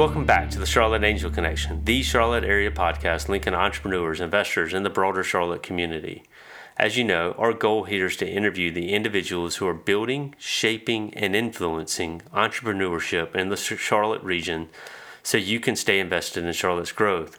Welcome back to the Charlotte Angel Connection, the Charlotte area podcast linking entrepreneurs, investors, and the broader Charlotte community. As you know, our goal here is to interview the individuals who are building, shaping, and influencing entrepreneurship in the Charlotte region so you can stay invested in Charlotte's growth.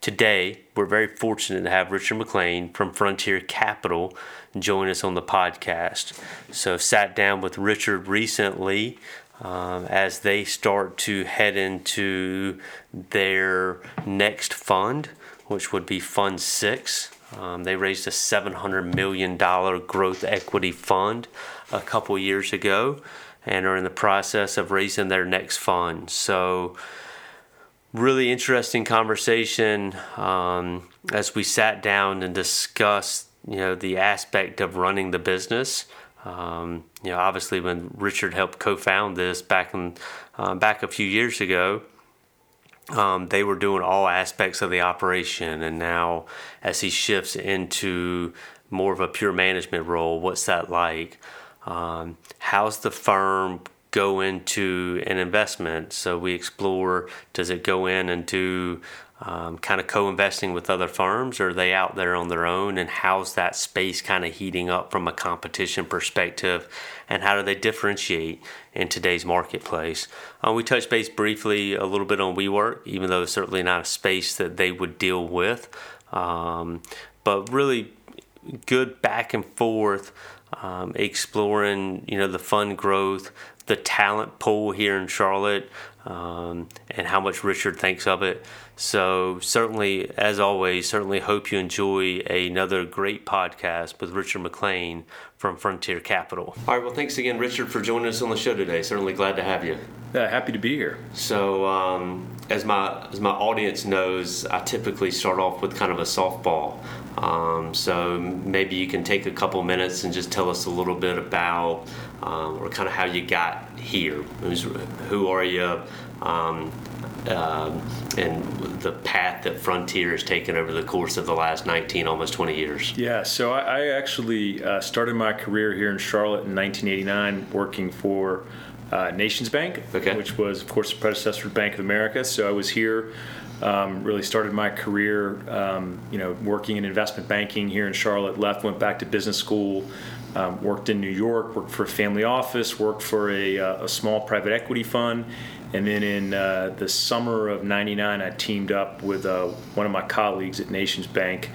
Today, we're very fortunate to have Richard McLean from Frontier Capital join us on the podcast. So, sat down with Richard recently um, as they start to head into their next fund, which would be Fund 6. Um, they raised a $700 million growth equity fund a couple years ago and are in the process of raising their next fund. So, really interesting conversation um, as we sat down and discussed, you know, the aspect of running the business. Um, you know, obviously, when Richard helped co-found this back in uh, back a few years ago, um, they were doing all aspects of the operation, and now as he shifts into more of a pure management role, what's that like? Um, how's the firm go into an investment? So we explore: does it go in and do um, kind of co-investing with other firms or are they out there on their own? And how's that space kind of heating up from a competition perspective? And how do they differentiate in today's marketplace? Uh, we touched base briefly a little bit on WeWork even though it's certainly not a space that they would deal with. Um, but really good back and forth um, exploring you know the fund growth the talent pool here in Charlotte um, and how much Richard thinks of it. So, certainly, as always, certainly hope you enjoy another great podcast with Richard McLean from Frontier Capital. All right, well, thanks again, Richard, for joining us on the show today. Certainly glad to have you. Yeah, happy to be here. So, um, as my as my audience knows, I typically start off with kind of a softball. Um, so maybe you can take a couple minutes and just tell us a little bit about um, or kind of how you got here. Who's, who are you? Um, uh, and the path that Frontier has taken over the course of the last 19, almost 20 years. Yeah, so I, I actually uh, started my career here in Charlotte in 1989 working for uh, Nations Bank, okay. which was, of course, the predecessor of Bank of America. So I was here. Um, really started my career, um, you know, working in investment banking here in Charlotte. Left, went back to business school, um, worked in New York, worked for a family office, worked for a, uh, a small private equity fund, and then in uh, the summer of '99, I teamed up with uh, one of my colleagues at Nations Bank,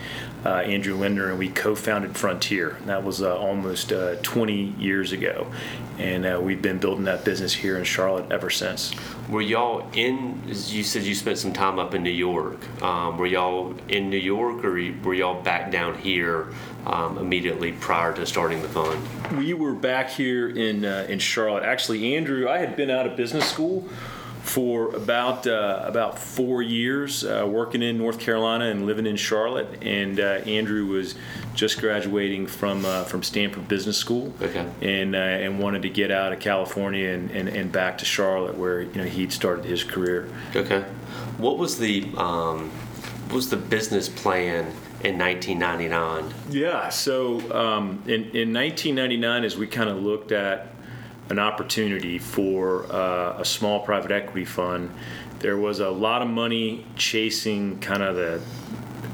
uh, Andrew Lindner, and we co-founded Frontier. That was uh, almost uh, 20 years ago, and we've been building that business here in Charlotte ever since. Were y'all in? You said you spent some time up in New York. Um, were y'all in New York, or were y'all back down here um, immediately prior to starting the fund? We were back here in uh, in Charlotte. Actually, Andrew, I had been out of business school for about uh, about four years, uh, working in North Carolina and living in Charlotte. And uh, Andrew was just graduating from uh, from Stanford Business School, okay. and uh, and wanted to get out of California and, and, and, back to Charlotte, where you know he'd started his career. Okay, what was the um, what was the business plan? in 1999? Yeah, so um, in, in 1999, as we kind of looked at an opportunity for uh, a small private equity fund, there was a lot of money chasing kind of the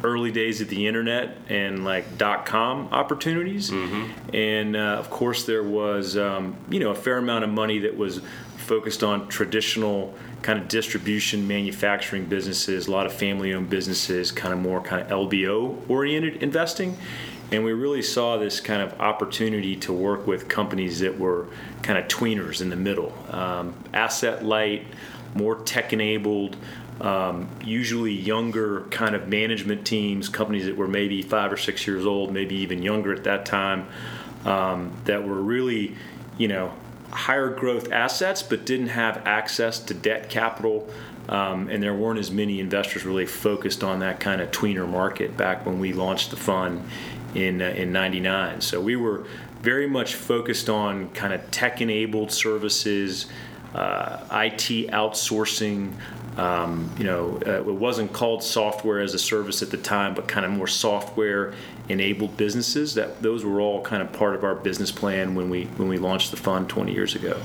early days of the internet and like dot com opportunities. Mm-hmm. And uh, of course, there was, um, you know, a fair amount of money that was focused on traditional kind of distribution manufacturing businesses, a lot of family owned businesses, kind of more kind of LBO oriented investing. And we really saw this kind of opportunity to work with companies that were kind of tweeners in the middle, um, asset light, more tech enabled, um, usually younger kind of management teams, companies that were maybe five or six years old, maybe even younger at that time, um, that were really, you know, higher growth assets but didn't have access to debt capital. Um, and there weren't as many investors really focused on that kind of tweener market back when we launched the fund in uh, in '99. So we were very much focused on kind of tech enabled services, uh, IT outsourcing. Um, you know, uh, it wasn't called software as a service at the time, but kind of more software enabled businesses. That those were all kind of part of our business plan when we when we launched the fund 20 years ago.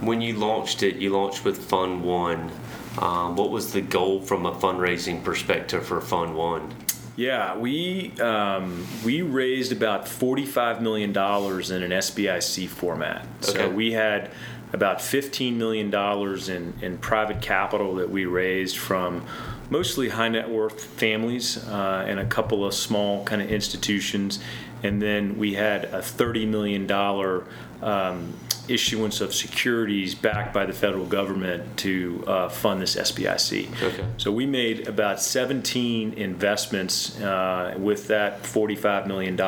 When you launched it, you launched with Fund One. Um, what was the goal from a fundraising perspective for Fund One? Yeah, we um, we raised about forty five million dollars in an SBIC format. Okay. So we had about fifteen million dollars in in private capital that we raised from mostly high net worth families uh, and a couple of small kind of institutions, and then we had a thirty million dollar. Um, issuance of securities backed by the federal government to uh, fund this SBIC. Okay. So we made about 17 investments uh, with that $45 million.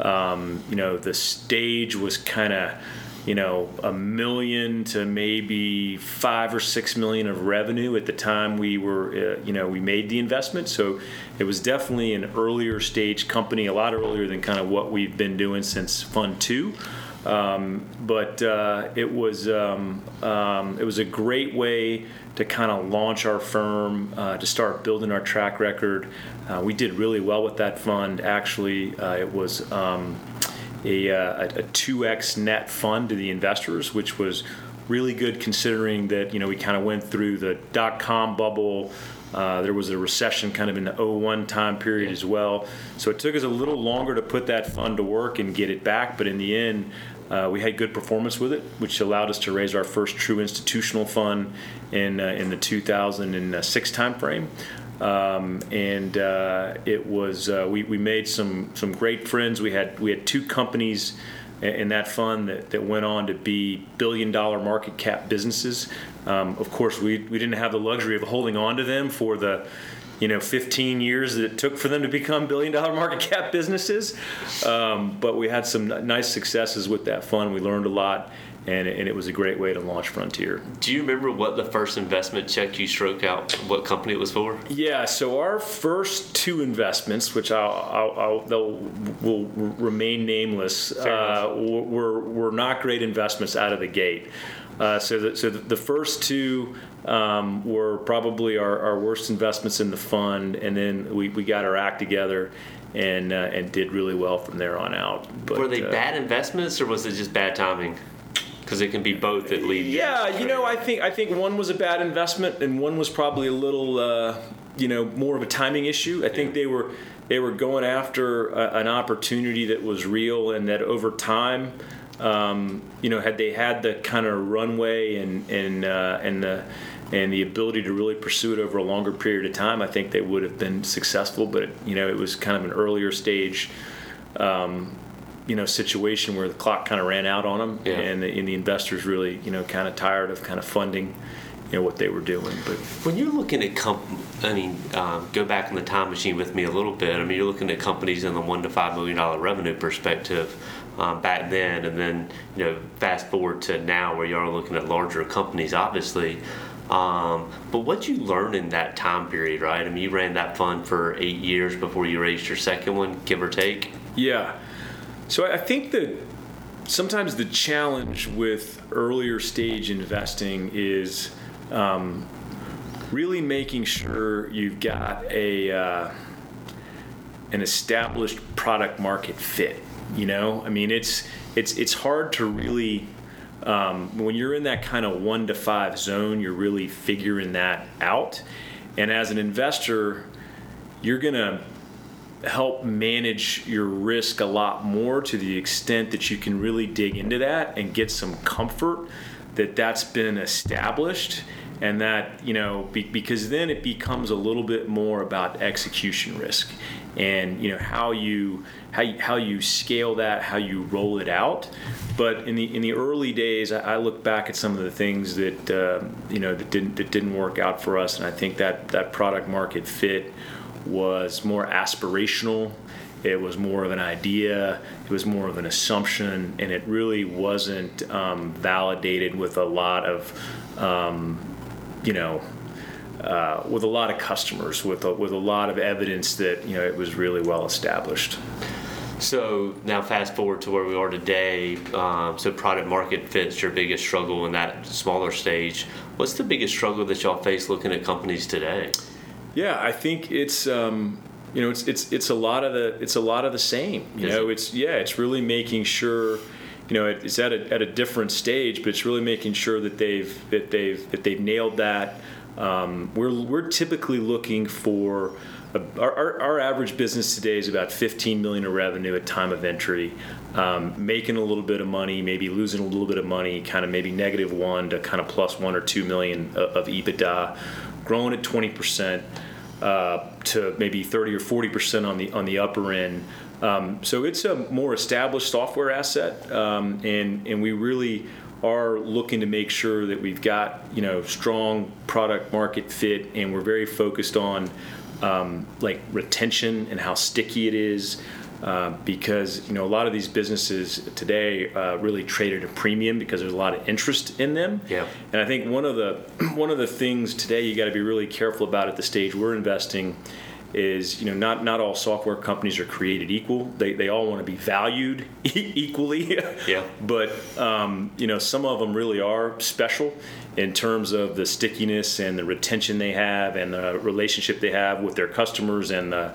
Um, you know, the stage was kind of, you know, a million to maybe five or six million of revenue at the time we were, uh, you know, we made the investment. So it was definitely an earlier stage company, a lot earlier than kind of what we've been doing since Fund Two. Um, but uh, it was um, um, it was a great way to kind of launch our firm, uh, to start building our track record. Uh, we did really well with that fund. Actually, uh, it was um, a, uh, a, a 2x net fund to the investors, which was really good considering that you know we kind of went through the dot com bubble. Uh, there was a recession kind of in the 01 time period as well. So it took us a little longer to put that fund to work and get it back, but in the end, uh, we had good performance with it, which allowed us to raise our first true institutional fund in, uh, in the 2006 timeframe. Um, and uh, it was uh, we, we made some some great friends. We had we had two companies in that fund that, that went on to be billion dollar market cap businesses. Um, of course, we, we didn't have the luxury of holding on to them for the you know 15 years that it took for them to become billion dollar market cap businesses. Um, but we had some nice successes with that fund. We learned a lot. And it, and it was a great way to launch Frontier. Do you remember what the first investment check you struck out? What company it was for? Yeah, so our first two investments, which I'll, I'll, I'll they'll will remain nameless, uh, were were not great investments out of the gate. Uh, so, the, so the first two um, were probably our, our worst investments in the fund, and then we, we got our act together and uh, and did really well from there on out. But, were they uh, bad investments, or was it just bad timing? Because it can be both that lead. Yeah, you know, I think I think one was a bad investment, and one was probably a little, uh, you know, more of a timing issue. I think they were they were going after a, an opportunity that was real, and that over time. Um, you know, had they had the kind of runway and and uh, and the and the ability to really pursue it over a longer period of time, I think they would have been successful. But you know, it was kind of an earlier stage um, you know situation where the clock kind of ran out on them, yeah. and, the, and the investors really you know kind of tired of kind of funding you know what they were doing. But when you're looking at comp, I mean, um, go back in the time machine with me a little bit. I mean, you're looking at companies in the one to five million dollar revenue perspective um, back then, and then you know fast forward to now where you are looking at larger companies, obviously. Um, but what you learn in that time period, right? I mean, you ran that fund for eight years before you raised your second one, give or take. Yeah. So I think that sometimes the challenge with earlier stage investing is um, really making sure you've got a uh, an established product market fit. You know, I mean, it's it's it's hard to really um, when you're in that kind of one to five zone, you're really figuring that out. And as an investor, you're gonna help manage your risk a lot more to the extent that you can really dig into that and get some comfort that that's been established and that you know be, because then it becomes a little bit more about execution risk and you know how you how you, how you scale that how you roll it out. But in the in the early days I, I look back at some of the things that uh, you know that didn't that didn't work out for us and I think that that product market fit was more aspirational. It was more of an idea. It was more of an assumption, and it really wasn't um, validated with a lot of, um, you know, uh, with a lot of customers, with a, with a lot of evidence that you know it was really well established. So now, fast forward to where we are today. Um, so, product market fit's your biggest struggle in that smaller stage. What's the biggest struggle that y'all face looking at companies today? Yeah, I think it's um, you know it's it's it's a lot of the it's a lot of the same. You Is know, it? it's yeah, it's really making sure you know it's at a, at a different stage, but it's really making sure that they've that they've that they've nailed that. Um, we're we're typically looking for a, our, our, our average business today is about 15 million of revenue at time of entry, um, making a little bit of money, maybe losing a little bit of money, kind of maybe negative one to kind of plus one or two million of, of EBITDA, growing at 20 percent uh, to maybe 30 or 40 percent on the on the upper end. Um, so it's a more established software asset, um, and and we really are looking to make sure that we've got you know strong product market fit, and we're very focused on um, like retention and how sticky it is. Uh, because you know a lot of these businesses today uh, really trade at a premium because there's a lot of interest in them. Yeah. And I think one of the one of the things today you got to be really careful about at the stage we're investing is you know not not all software companies are created equal. They, they all want to be valued equally. Yeah. but um, you know some of them really are special in terms of the stickiness and the retention they have and the relationship they have with their customers and the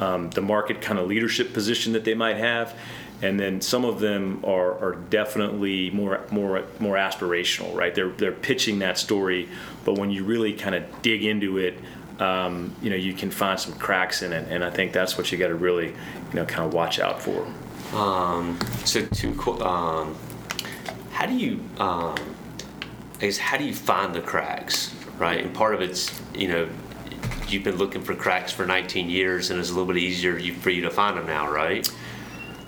um, the market kind of leadership position that they might have. And then some of them are, are definitely more more more aspirational, right? They're they're pitching that story, but when you really kind of dig into it, um, you know, you can find some cracks in it, and I think that's what you got to really, you know, kind of watch out for. Um, so to um, how do you, um, I guess, how do you find the cracks, right? And part of it's, you know, you've been looking for cracks for 19 years, and it's a little bit easier for you to find them now, right?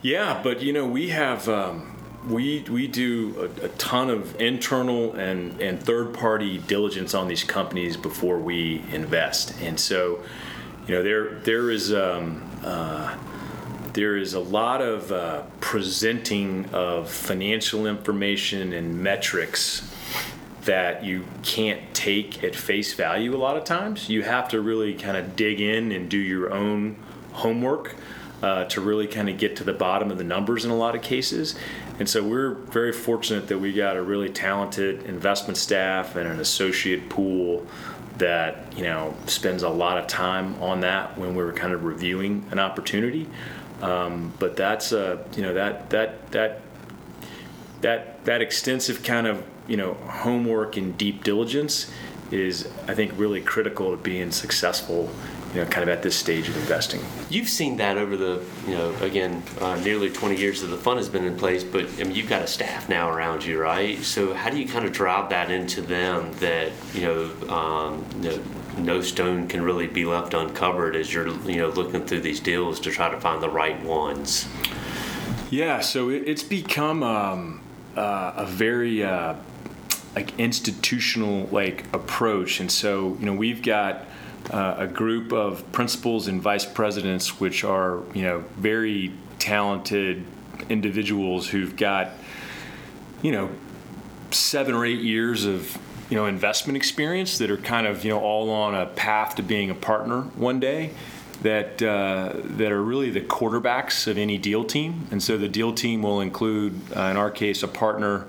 Yeah, but you know, we have. Um, we we do a, a, ton of internal and, and third party diligence on these companies before we invest, and so you know there there is um, uh, there is a lot of uh, presenting of financial information and metrics that you can't take at face value a lot of times. You have to really kind of dig in and do your own homework uh, to really kind of get to the bottom of the numbers in a lot of cases. And so we're very fortunate that we got a really talented investment staff and an associate pool that you know spends a lot of time on that when we're kind of reviewing an opportunity. Um, but that's uh, you know that that that that that extensive kind of you know homework and deep diligence is I think really critical to being successful you know, kind of at this stage of investing. You've seen that over the, you know, again, uh, nearly 20 years that the fund has been in place, but I mean, you've got a staff now around you, right? So how do you kind of drive that into them that, you know, um, you know, no stone can really be left uncovered as you're, you know, looking through these deals to try to find the right ones? Yeah, so it, it's become um, uh, a very uh, like institutional like approach, and so you know we've got uh, a group of principals and vice presidents, which are you know very talented individuals who've got you know seven or eight years of you know investment experience that are kind of you know all on a path to being a partner one day that uh, that are really the quarterbacks of any deal team. And so the deal team will include uh, in our case a partner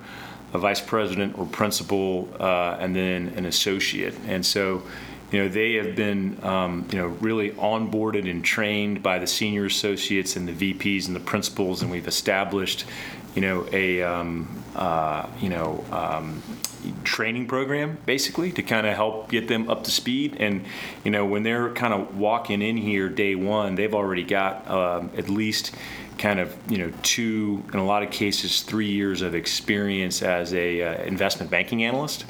a vice president or principal uh, and then an associate and so you know, they have been, um, you know, really onboarded and trained by the senior associates and the VPs and the principals, and we've established, you know, a, um, uh, you know, um, training program basically to kind of help get them up to speed. And you know, when they're kind of walking in here day one, they've already got um, at least kind of you know two, in a lot of cases, three years of experience as a uh, investment banking analyst.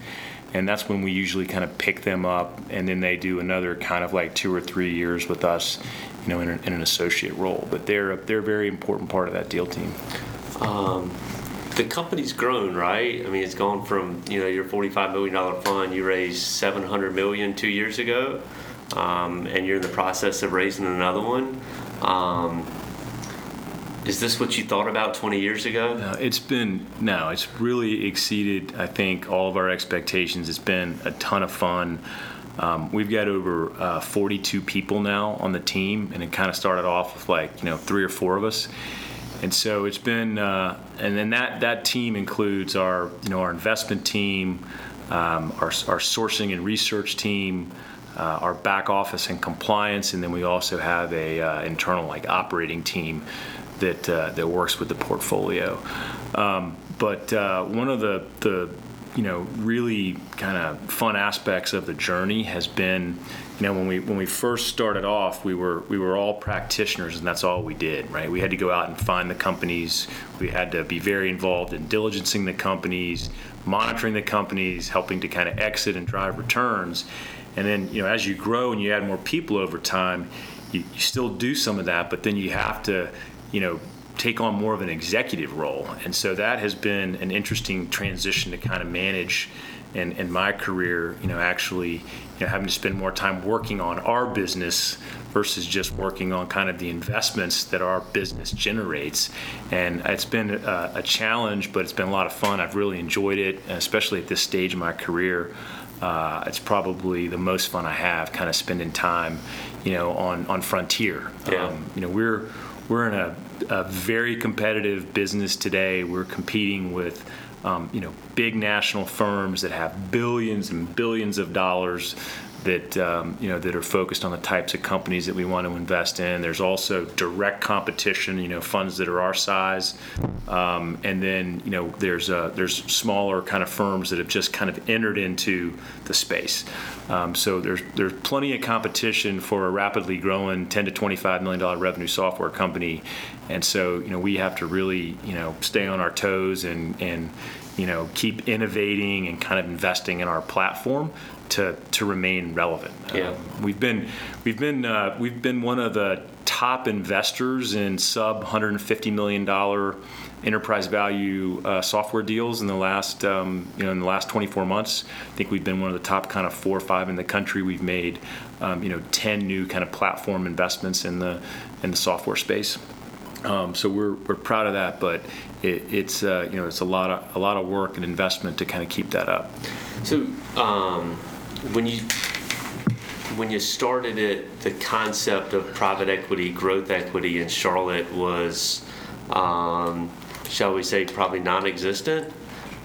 And that's when we usually kind of pick them up and then they do another kind of like two or three years with us you know in an, in an associate role. But they're they're a very important part of that deal team. Um, the company's grown right? I mean it's gone from you know your 45 million dollar fund you raised 700 million two years ago um, and you're in the process of raising another one. Um, is this what you thought about 20 years ago? No, it's been no. It's really exceeded. I think all of our expectations. It's been a ton of fun. Um, we've got over uh, 42 people now on the team, and it kind of started off with like you know three or four of us. And so it's been, uh, and then that that team includes our you know our investment team, um, our our sourcing and research team. Uh, our back office and compliance, and then we also have a uh, internal like operating team that uh, that works with the portfolio. Um, but uh, one of the the you know really kind of fun aspects of the journey has been you know when we when we first started off we were we were all practitioners and that's all we did right? We had to go out and find the companies. We had to be very involved in diligencing the companies monitoring the companies helping to kind of exit and drive returns. And then you know as you grow and you add more people over time you, you still do some of that but then you have to you know take on more of an executive role. And so that has been an interesting transition to kind of manage and in my career, you know, actually, you know, having to spend more time working on our business versus just working on kind of the investments that our business generates. And it's been a, a challenge, but it's been a lot of fun. I've really enjoyed it, especially at this stage of my career. Uh, it's probably the most fun I have, kind of spending time, you know, on on frontier. Yeah. Um, you know, we're we're in a, a, very competitive business today. We're competing with um, you know big national firms that have billions and billions of dollars that um, you know that are focused on the types of companies that we want to invest in. There's also direct competition, you know, funds that are our size, um, and then you know there's uh, there's smaller kind of firms that have just kind of entered into the space. Um, so there's there's plenty of competition for a rapidly growing 10 to 25 million dollar revenue software company, and so you know we have to really you know stay on our toes and and you know keep innovating and kind of investing in our platform to to remain relevant. Yeah. Um, we've been we've been uh, we've been one of the top investors in sub 150 million dollar enterprise value uh, software deals in the last um, you know in the last 24 months. I think we've been one of the top kind of four or five in the country. We've made um, you know 10 new kind of platform investments in the in the software space. Um, so we're, we're proud of that, but it, it's uh, you know it's a lot of a lot of work and investment to kind of keep that up. So um, when you when you started it, the concept of private equity, growth equity in Charlotte was, um, shall we say, probably non-existent,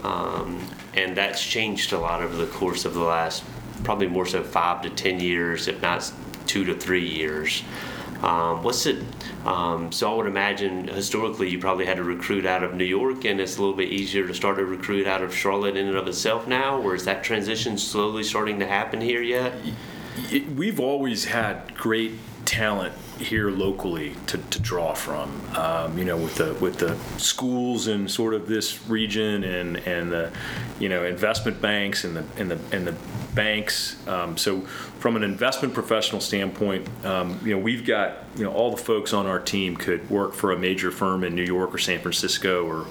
um, and that's changed a lot over the course of the last, probably more so five to ten years, if not two to three years. Um, what's it? Um, so I would imagine historically you probably had to recruit out of New York, and it's a little bit easier to start to recruit out of Charlotte in and of itself now. Or is that transition slowly starting to happen here yet? We've always had great talent here locally to, to draw from. Um, you know, with the with the schools in sort of this region and and the you know investment banks and the and the and the banks. Um, so from an investment professional standpoint, um, you know we've got you know all the folks on our team could work for a major firm in New York or San Francisco or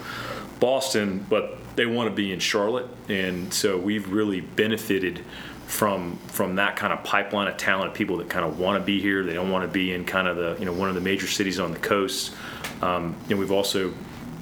Boston, but they want to be in Charlotte, and so we've really benefited from from that kind of pipeline of talent, of people that kind of want to be here. They don't want to be in kind of the you know one of the major cities on the coast. Um, and we've also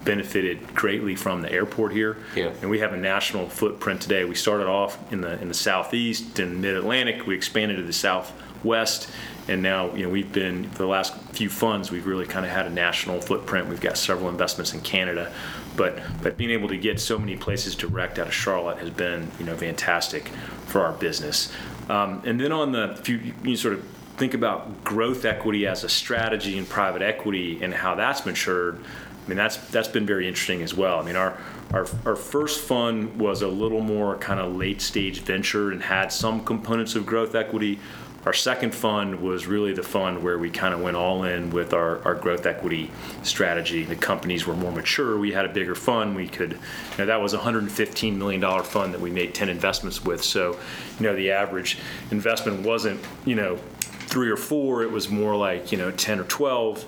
benefited greatly from the airport here. Yeah. And we have a national footprint today. We started off in the in the southeast and mid Atlantic. We expanded to the southwest, and now you know we've been for the last few funds. We've really kind of had a national footprint. We've got several investments in Canada, but but being able to get so many places direct out of Charlotte has been you know fantastic for our business. Um, and then on the if you, you sort of think about growth equity as a strategy in private equity and how that's matured. I mean that's that's been very interesting as well. I mean our our, our first fund was a little more kind of late stage venture and had some components of growth equity. Our second fund was really the fund where we kind of went all in with our, our growth equity strategy. The companies were more mature. We had a bigger fund. We could, you know, that was a $115 million fund that we made 10 investments with. So, you know, the average investment wasn't, you know, three or four. It was more like, you know, 10 or 12.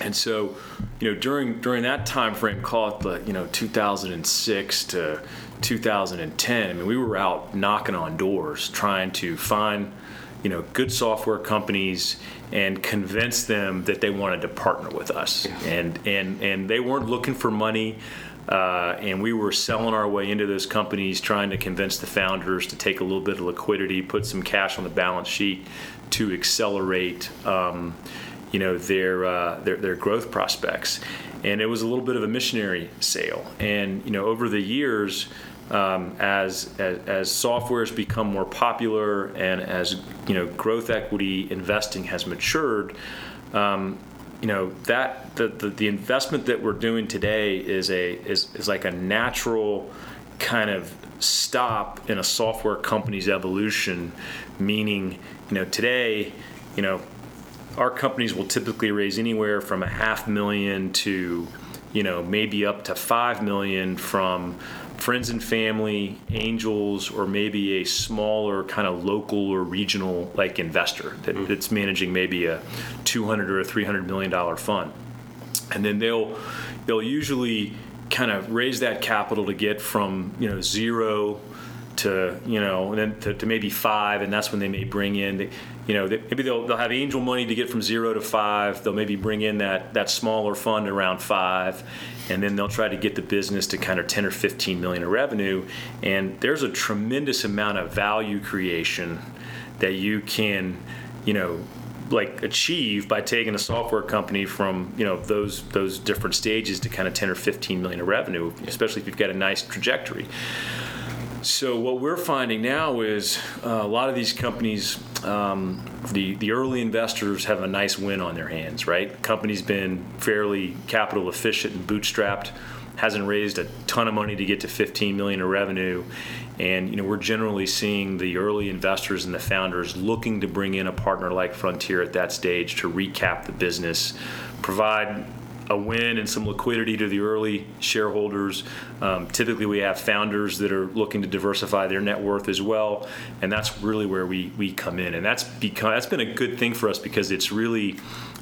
And so, you know, during during that time frame, call it the you know 2006 to 2010. I mean, we were out knocking on doors trying to find you know good software companies and convince them that they wanted to partner with us. And and and they weren't looking for money uh, and we were selling our way into those companies trying to convince the founders to take a little bit of liquidity put some cash on the balance sheet to accelerate um, you know their, uh, their their growth prospects. And it was a little bit of a missionary sale. And you know over the years um, as, as, as software has become more popular and as you know growth equity investing has matured, um, you know that the, the, the investment that we're doing today is a is, is like a natural kind of stop in a software company's evolution, meaning, you know, today, you know, our companies will typically raise anywhere from a half million to, you know, maybe up to five million from friends and family, angels, or maybe a smaller kind of local or regional like investor that, mm-hmm. that's managing maybe a 200 or a 300 million dollar fund, and then they'll they'll usually kind of raise that capital to get from you know zero to you know and then to, to, maybe five and that's when they may bring in the, you know maybe they'll, they'll have angel money to get from zero to five. They'll maybe bring in that that smaller fund around five and then they'll try to get the business to kind of 10 or 15 million of revenue. And there's a tremendous amount of value creation that you can you know like achieve by taking a software company from you know those those different stages to kind of 10 or 15 million of revenue especially if you've got a nice trajectory so what we're finding now is uh, a lot of these companies, um, the the early investors have a nice win on their hands, right? The company's been fairly capital efficient and bootstrapped, hasn't raised a ton of money to get to 15 million of revenue, and you know we're generally seeing the early investors and the founders looking to bring in a partner like Frontier at that stage to recap the business, provide a win and some liquidity to the early shareholders. Um, typically, we have founders that are looking to diversify their net worth as well, and that's really where we, we come in. And that's become that's been a good thing for us because it's really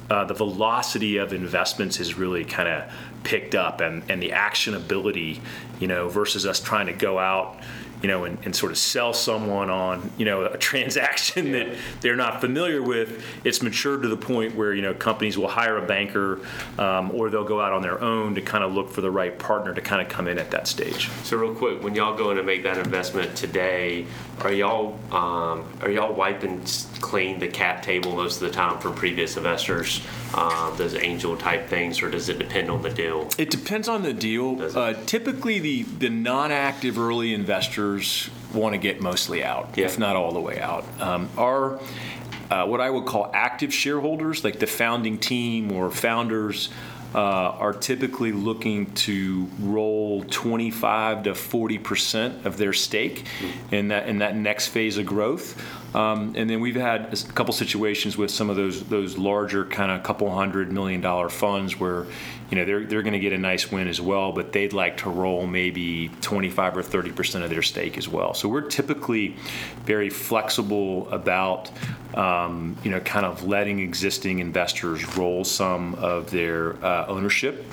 uh, the velocity of investments has really kind of picked up, and, and the actionability, you know, versus us trying to go out you know, and, and, sort of sell someone on, you know, a transaction yeah. that they're not familiar with, it's matured to the point where, you know, companies will hire a banker um, or they'll go out on their own to kind of look for the right partner to kind of come in at that stage. So real quick, when y'all go in to make that investment today, are y'all um, are y'all wiping clean the cap table most of the time from previous investors? uh, those angel type things, or does it depend on the deal? It depends on the deal. Uh, typically, the, the non active early investors want to get mostly out, yeah. if not all the way out. Um, our uh, what I would call active shareholders, like the founding team or founders, uh, are typically looking to roll 25 to 40 percent of their stake in that in that next phase of growth. Um, and then we've had a couple situations with some of those those larger kind of couple hundred million dollar funds where you know they're they're going to get a nice win as well, but they'd like to roll maybe 25 or 30 percent of their stake as well. So we're typically very flexible about um, you know kind of letting existing investors roll some of their uh, ownership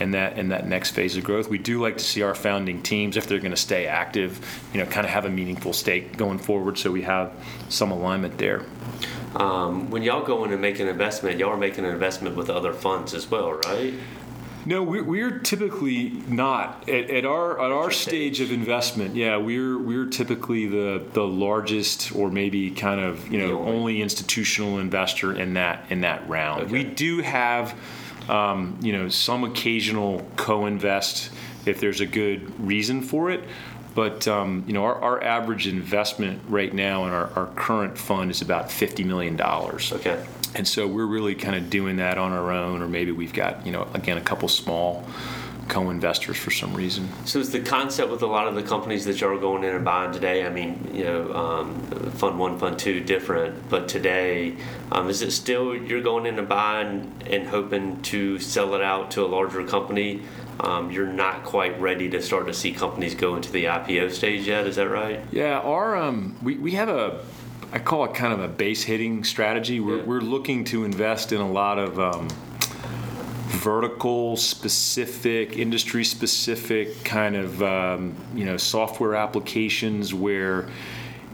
in that in that next phase of growth. We do like to see our founding teams, if they're going to stay active, you know, kind of have a meaningful stake going forward, so we have some alignment there. Um, when y'all go in and make an investment, y'all are making an investment with other funds as well, right? No, we're, we're typically not at, at our at our stage of investment. Yeah, we're we're typically the the largest or maybe kind of you know only institutional investor in that in that round. Okay. We do have um, you know, some occasional co-invest if there's a good reason for it. But um, you know, our, our, average investment right now in our, our current fund is about fifty million dollars. Okay. And so we're really kind of doing that on our own, or maybe we've got you know again a couple small co-investors for some reason. So is the concept with a lot of the companies that you're going in and buying today? I mean, you know, um, Fund One, Fund Two, different, but today, um, is it still you're going in and buying and hoping to sell it out to a larger company? Um, you're not quite ready to start to see companies go into the IPO stage yet. Is that right? Yeah, our um, we we have a I call it kind of a base hitting strategy. We're, yeah. we're looking to invest in a lot of um, vertical specific, industry specific kind of um, you know software applications where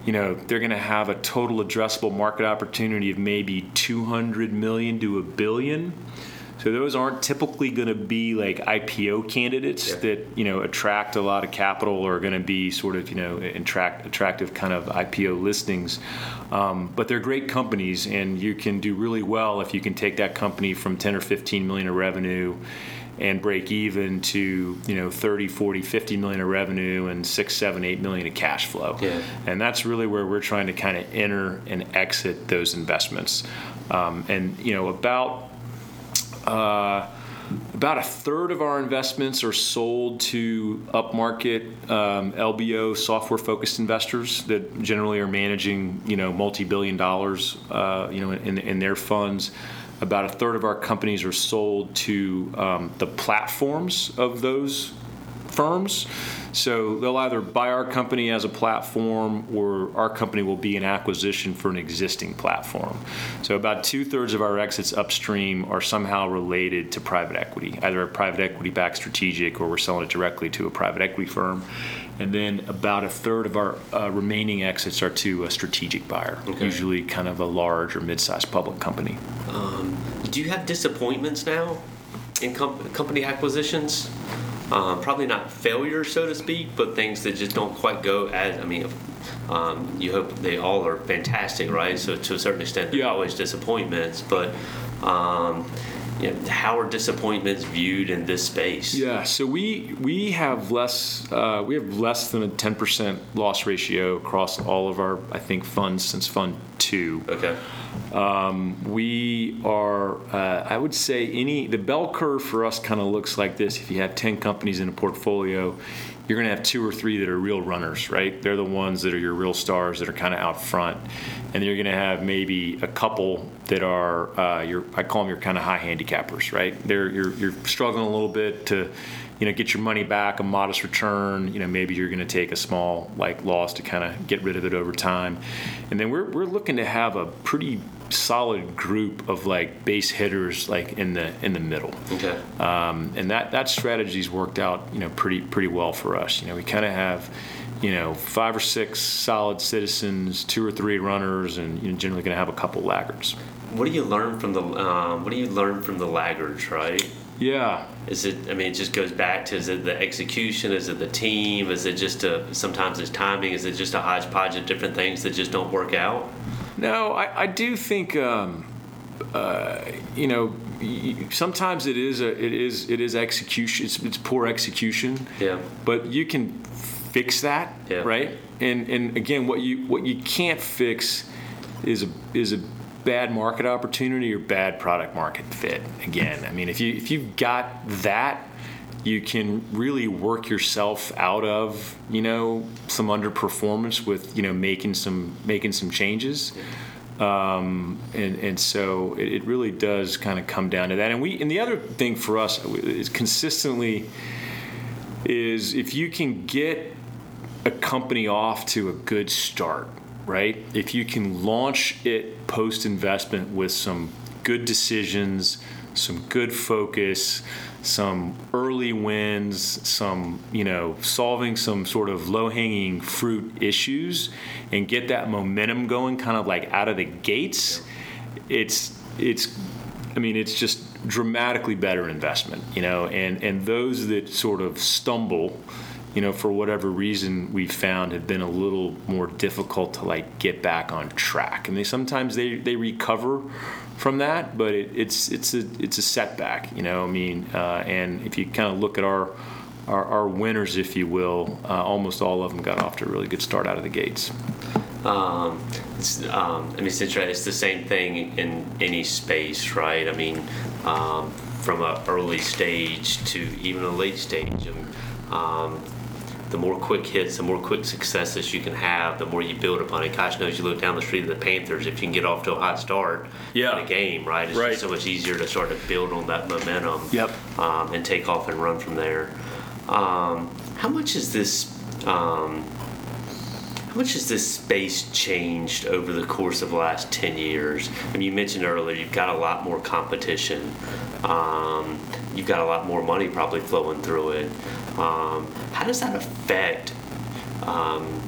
you know they're going to have a total addressable market opportunity of maybe 200 million to a billion so those aren't typically going to be like IPO candidates yeah. that you know attract a lot of capital or are going to be sort of you know attract attractive kind of IPO listings. Um, but they're great companies, and you can do really well if you can take that company from 10 or 15 million of revenue and break even to you know 30 40 50 million of revenue and 6 7 8 million of cash flow yeah. and that's really where we're trying to kind of enter and exit those investments um, and you know about uh, About a third of our investments are sold to upmarket um, LBO software-focused investors that generally are managing, you know, multi-billion dollars, uh, you know, in, in their funds. About a third of our companies are sold to um, the platforms of those firms. So they'll either buy our company as a platform or our company will be an acquisition for an existing platform. So about two thirds of our exits upstream are somehow related to private equity, either a private equity backed strategic or we're selling it directly to a private equity firm. And then about a third of our uh, remaining exits are to a strategic buyer, okay. usually kind of a large or mid sized public company. Um, do you have disappointments now in com- company acquisitions? Um, probably not failure, so to speak, but things that just don't quite go as. I mean, um, you hope they all are fantastic, right? So to a certain extent, yeah. always disappointments, but. Um, you know, how are disappointments viewed in this space? Yeah, so we we have less uh, we have less than a ten percent loss ratio across all of our I think funds since Fund Two. Okay. Um, we are, uh, I would say, any the bell curve for us kind of looks like this. If you have ten companies in a portfolio, you're going to have two or three that are real runners, right? They're the ones that are your real stars that are kind of out front, and then you're going to have maybe a couple that are uh, your I call them your kind of high handicappers, right? They're you're, you're struggling a little bit to you know get your money back a modest return you know maybe you're going to take a small like loss to kind of get rid of it over time and then we're, we're looking to have a pretty solid group of like base hitters like in the in the middle okay um, and that that strategy's worked out you know pretty pretty well for us you know we kind of have you know five or six solid citizens two or three runners and you're generally going to have a couple laggards what do you learn from the um, what do you learn from the laggards right yeah. Is it? I mean, it just goes back to is it the execution? Is it the team? Is it just a sometimes it's timing? Is it just a hodgepodge of different things that just don't work out? No, I, I do think um, uh, you know sometimes it is a it is it is execution. It's, it's poor execution. Yeah. But you can fix that, yeah. right? And and again, what you what you can't fix is a is a bad market opportunity or bad product market fit. Again, I mean, if you if you've got that, you can really work yourself out of you know some underperformance with you know making some making some changes. Um, and, and so it, it really does kind of come down to that. And we and the other thing for us is consistently is if you can get a company off to a good start right? If you can launch it post investment with some good decisions, some good focus, some early wins, some, you know, solving some sort of low hanging fruit issues and get that momentum going kind of like out of the gates, it's, it's, I mean, it's just dramatically better investment, you know, and, and those that sort of stumble, you know, for whatever reason we found have been a little more difficult to like get back on track. And they sometimes they, they recover from that, but it, it's it's a it's a setback, you know. I mean, uh, and if you kind of look at our our, our winners, if you will, uh, almost all of them got off to a really good start out of the gates. Um, it's, um, I mean, it's, it's the same thing in any space, right? I mean, um, from an early stage to even a late stage. Um, the more quick hits, the more quick successes you can have, the more you build upon it. Gosh knows you look down the street of the Panthers, if you can get off to a hot start yeah. in a game, right? It's right. so much easier to start to build on that momentum yep. um, and take off and run from there. Um, how much is this? Um, how much has this space changed over the course of the last 10 years? I mean, you mentioned earlier you've got a lot more competition. Um, you've got a lot more money probably flowing through it. Um, how does that affect um,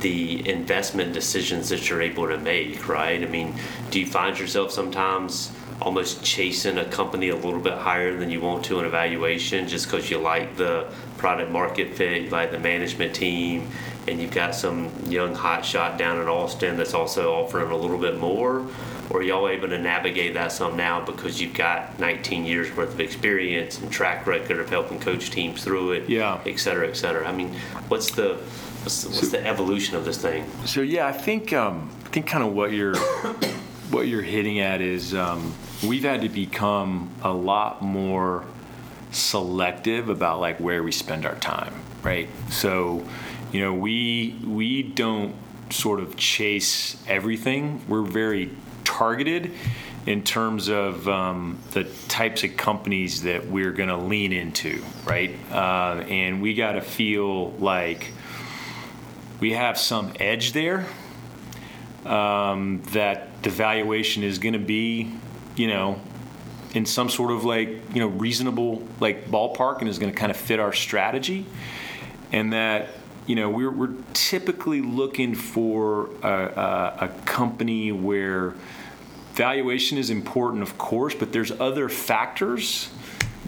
the investment decisions that you're able to make, right? I mean, do you find yourself sometimes almost chasing a company a little bit higher than you want to in evaluation just because you like the product market fit, you like the management team, and you've got some young hot shot down in Austin that's also offering a little bit more? Or are y'all able to navigate that some now because you've got 19 years worth of experience and track record of helping coach teams through it, yeah. et cetera, et cetera? I mean, what's the what's the, what's so, the evolution of this thing? So yeah, I think um, I think kind of what you're what you're hitting at is um, we've had to become a lot more selective about like where we spend our time, right? So, you know, we we don't sort of chase everything. We're very targeted in terms of um, the types of companies that we're going to lean into, right? Uh, and we got to feel like we have some edge there. Um, that the valuation is going to be, you know, in some sort of like you know reasonable like ballpark and is going to kind of fit our strategy, and that you know we're, we're typically looking for a, a, a company where valuation is important, of course, but there's other factors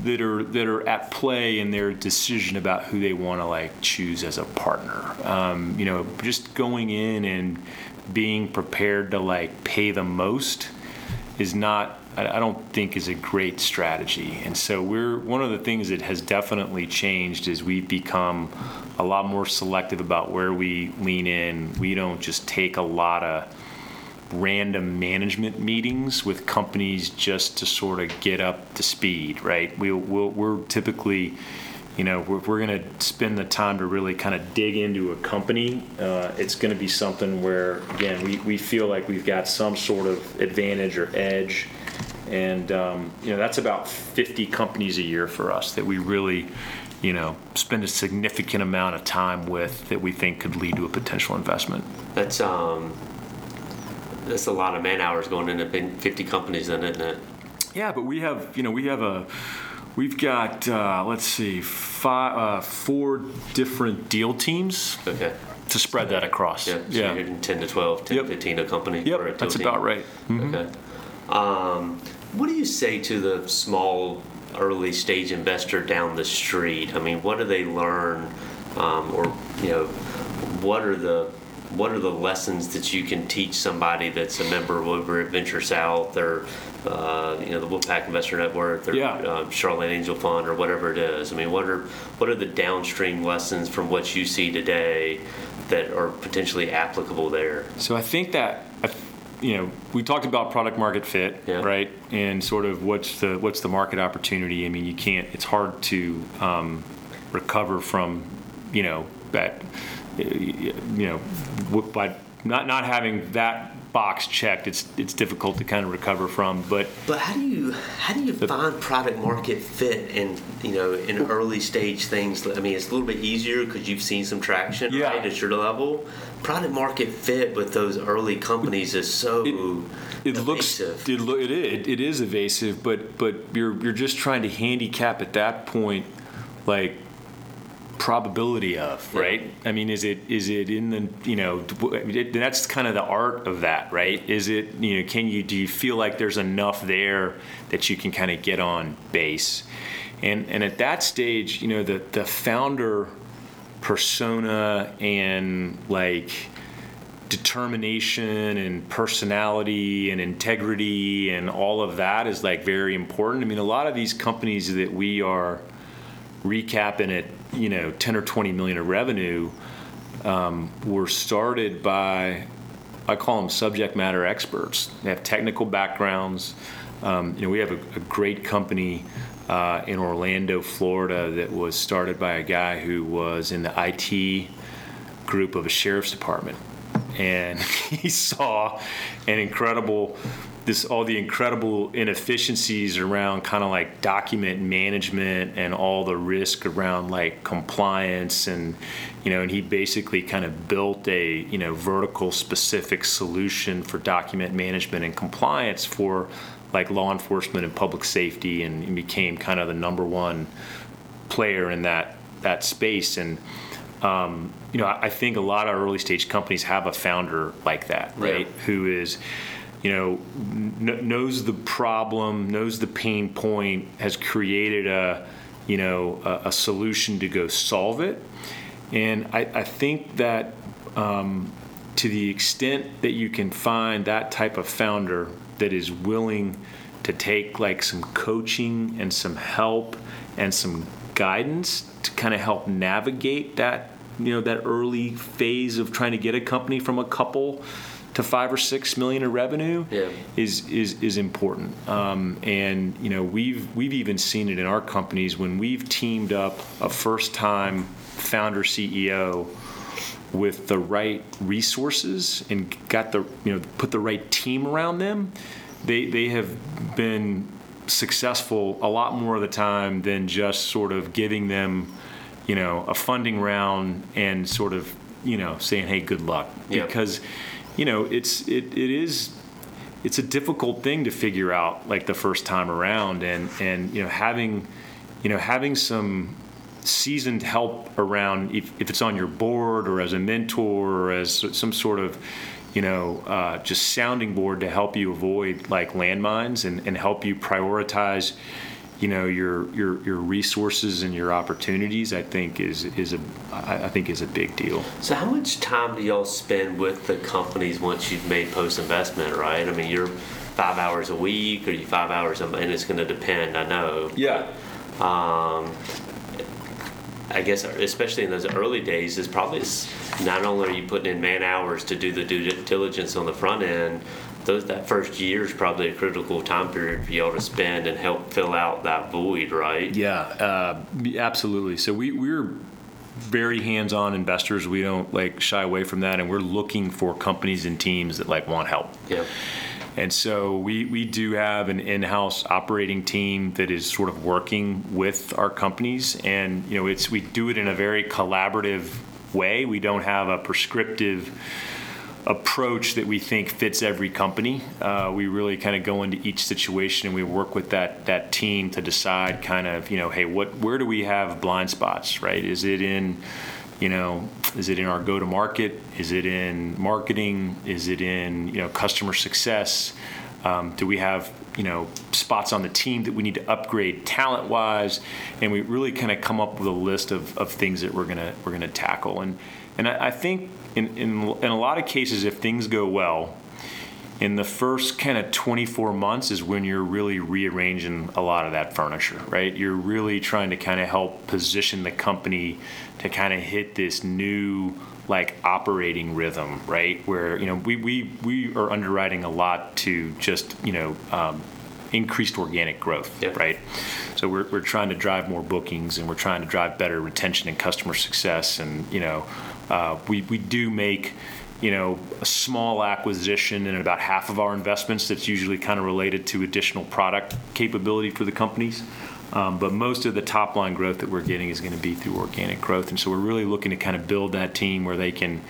that are that are at play in their decision about who they want to like choose as a partner. Um, you know, just going in and being prepared to like pay the most is not I don't think is a great strategy. And so we're one of the things that has definitely changed is we've become a lot more selective about where we lean in. We don't just take a lot of random management meetings with companies just to sort of get up to speed, right? We, we'll, we're typically, you know, we're, we're going to spend the time to really kind of dig into a company. Uh, it's going to be something where, again, we, we feel like we've got some sort of advantage or edge. And, um, you know, that's about 50 companies a year for us that we really, you know, spend a significant amount of time with that we think could lead to a potential investment. That's um, that's a lot of man hours going into 50 companies, then, isn't it? Yeah, but we have, you know, we have a, we've got, uh, let's see, five, uh, four different deal teams. Okay. To spread that across. Yeah. So yeah. 10 to 12, 10 yep. to 15 a company. Yep. That's team. about right. Mm-hmm. Okay. Um, what do you say to the small, early stage investor down the street? I mean, what do they learn, um, or you know, what are the what are the lessons that you can teach somebody that's a member of at Venture South or uh, you know the Wolfpack Investor Network or yeah. uh, Charlotte Angel Fund or whatever it is? I mean, what are what are the downstream lessons from what you see today that are potentially applicable there? So I think that you know we talked about product market fit, yeah. right? And sort of what's the what's the market opportunity? I mean, you can't. It's hard to um, recover from you know that you know, by not not having that box checked, it's it's difficult to kind of recover from. But but how do you how do you the, find product market fit and you know in early stage things? I mean, it's a little bit easier because you've seen some traction yeah. right at your level. Product market fit with those early companies is so. It, it looks it, it is it is evasive, but but you're you're just trying to handicap at that point, like probability of right yeah. i mean is it is it in the you know it, that's kind of the art of that right is it you know can you do you feel like there's enough there that you can kind of get on base and and at that stage you know the the founder persona and like determination and personality and integrity and all of that is like very important i mean a lot of these companies that we are recapping at, you know 10 or 20 million of revenue um, were started by I call them subject matter experts. They have technical backgrounds. Um, you know, we have a, a great company uh, in Orlando, Florida, that was started by a guy who was in the IT group of a sheriff's department, and he saw an incredible this all the incredible inefficiencies around kind of like document management and all the risk around like compliance and you know and he basically kind of built a you know vertical specific solution for document management and compliance for like law enforcement and public safety and, and became kind of the number one player in that that space and um, you know I, I think a lot of early stage companies have a founder like that right yeah. who is you know, kn- knows the problem, knows the pain point, has created a, you know, a, a solution to go solve it. And I, I think that um, to the extent that you can find that type of founder that is willing to take like some coaching and some help and some guidance to kind of help navigate that you know that early phase of trying to get a company from a couple to five or six million in revenue Yeah. is is is important. Um, and you know we've we've even seen it in our companies when we've teamed up a first time founder CEO with the right resources and got the you know put the right team around them. They they have been successful a lot more of the time than just sort of giving them you know a funding round and sort of you know saying hey good luck Yeah. because you know it's it, it is it's a difficult thing to figure out like the first time around and and you know having you know having some seasoned help around if, if it's on your board or as a mentor or as some sort of you know uh, just sounding board to help you avoid like landmines and, and help you prioritize you know your your your resources and your opportunities I think is is a I I think is a big deal. So, how much time do y'all spend with the companies once you've made post investment, right? I mean, you're five hours a week or you five hours a month, and it's going to depend, I know. Yeah. Um, I guess, especially in those early days, is probably not only are you putting in man hours to do the due diligence on the front end, those that first year is probably a critical time period for y'all to spend and help fill out that void, right? Yeah, uh, absolutely. So we we're very hands-on investors. We don't like shy away from that, and we're looking for companies and teams that like want help. Yeah. And so we, we do have an in-house operating team that is sort of working with our companies, and you know it's we do it in a very collaborative way. We don't have a prescriptive approach that we think fits every company. Uh, we really kind of go into each situation and we work with that that team to decide kind of you know hey what where do we have blind spots right? Is it in you know is it in our go to market? Is it in marketing? Is it in you know customer success? Um, do we have you know spots on the team that we need to upgrade talent wise? And we really kind of come up with a list of, of things that we're gonna we're gonna tackle. And and I, I think in, in in a lot of cases, if things go well, in the first kind of 24 months is when you're really rearranging a lot of that furniture, right? You're really trying to kind of help position the company to kind of hit this new like operating rhythm, right? Where you know we we we are underwriting a lot to just you know um, increased organic growth, Yeah. right? So we're we're trying to drive more bookings and we're trying to drive better retention and customer success, and you know uh, we we do make you know, a small acquisition in about half of our investments that's usually kind of related to additional product capability for the companies. Um, but most of the top line growth that we're getting is going to be through organic growth. And so we're really looking to kind of build that team where they can,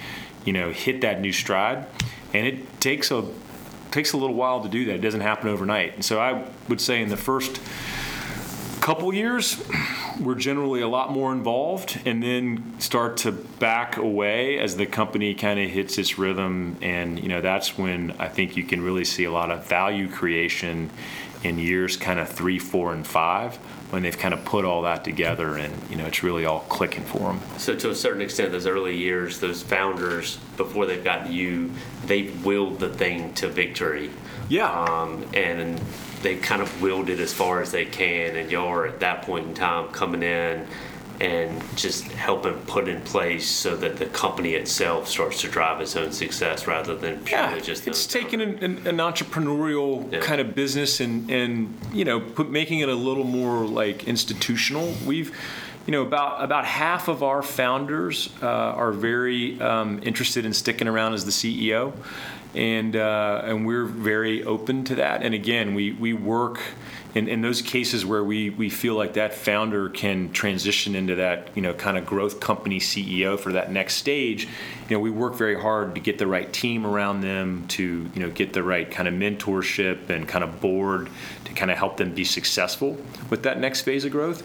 you know, hit that new stride. And it takes a takes a little while to do that. It doesn't happen overnight. And so I would say in the first couple years, we're generally a lot more involved and then start to back away as the company kind of hits its rhythm. And, you know, that's when I think you can really see a lot of value creation in years kind of three, four, and five when they've kind of put all that together and, you know, it's really all clicking for them. So to a certain extent, those early years, those founders, before they've gotten you, they've willed the thing to victory. Yeah. Um, and they kind of willed it as far as they can, and y'all are at that point in time coming in and just helping put in place so that the company itself starts to drive its own success rather than purely Yeah, just it's taking an, an, an entrepreneurial Yeah. kind of business and and you know put, making it a little more like institutional. We've you know about about half of our founders uh, are very um, interested in sticking around as the CEO, and uh, and we're very open to that. And again, we we work. In, in those cases where we, we feel like that founder can transition into that you know kind of growth company CEO for that next stage, you know we work very hard to get the right team around them to you know get the right kind of mentorship and kind of board to kind of help them be successful with that next phase of growth.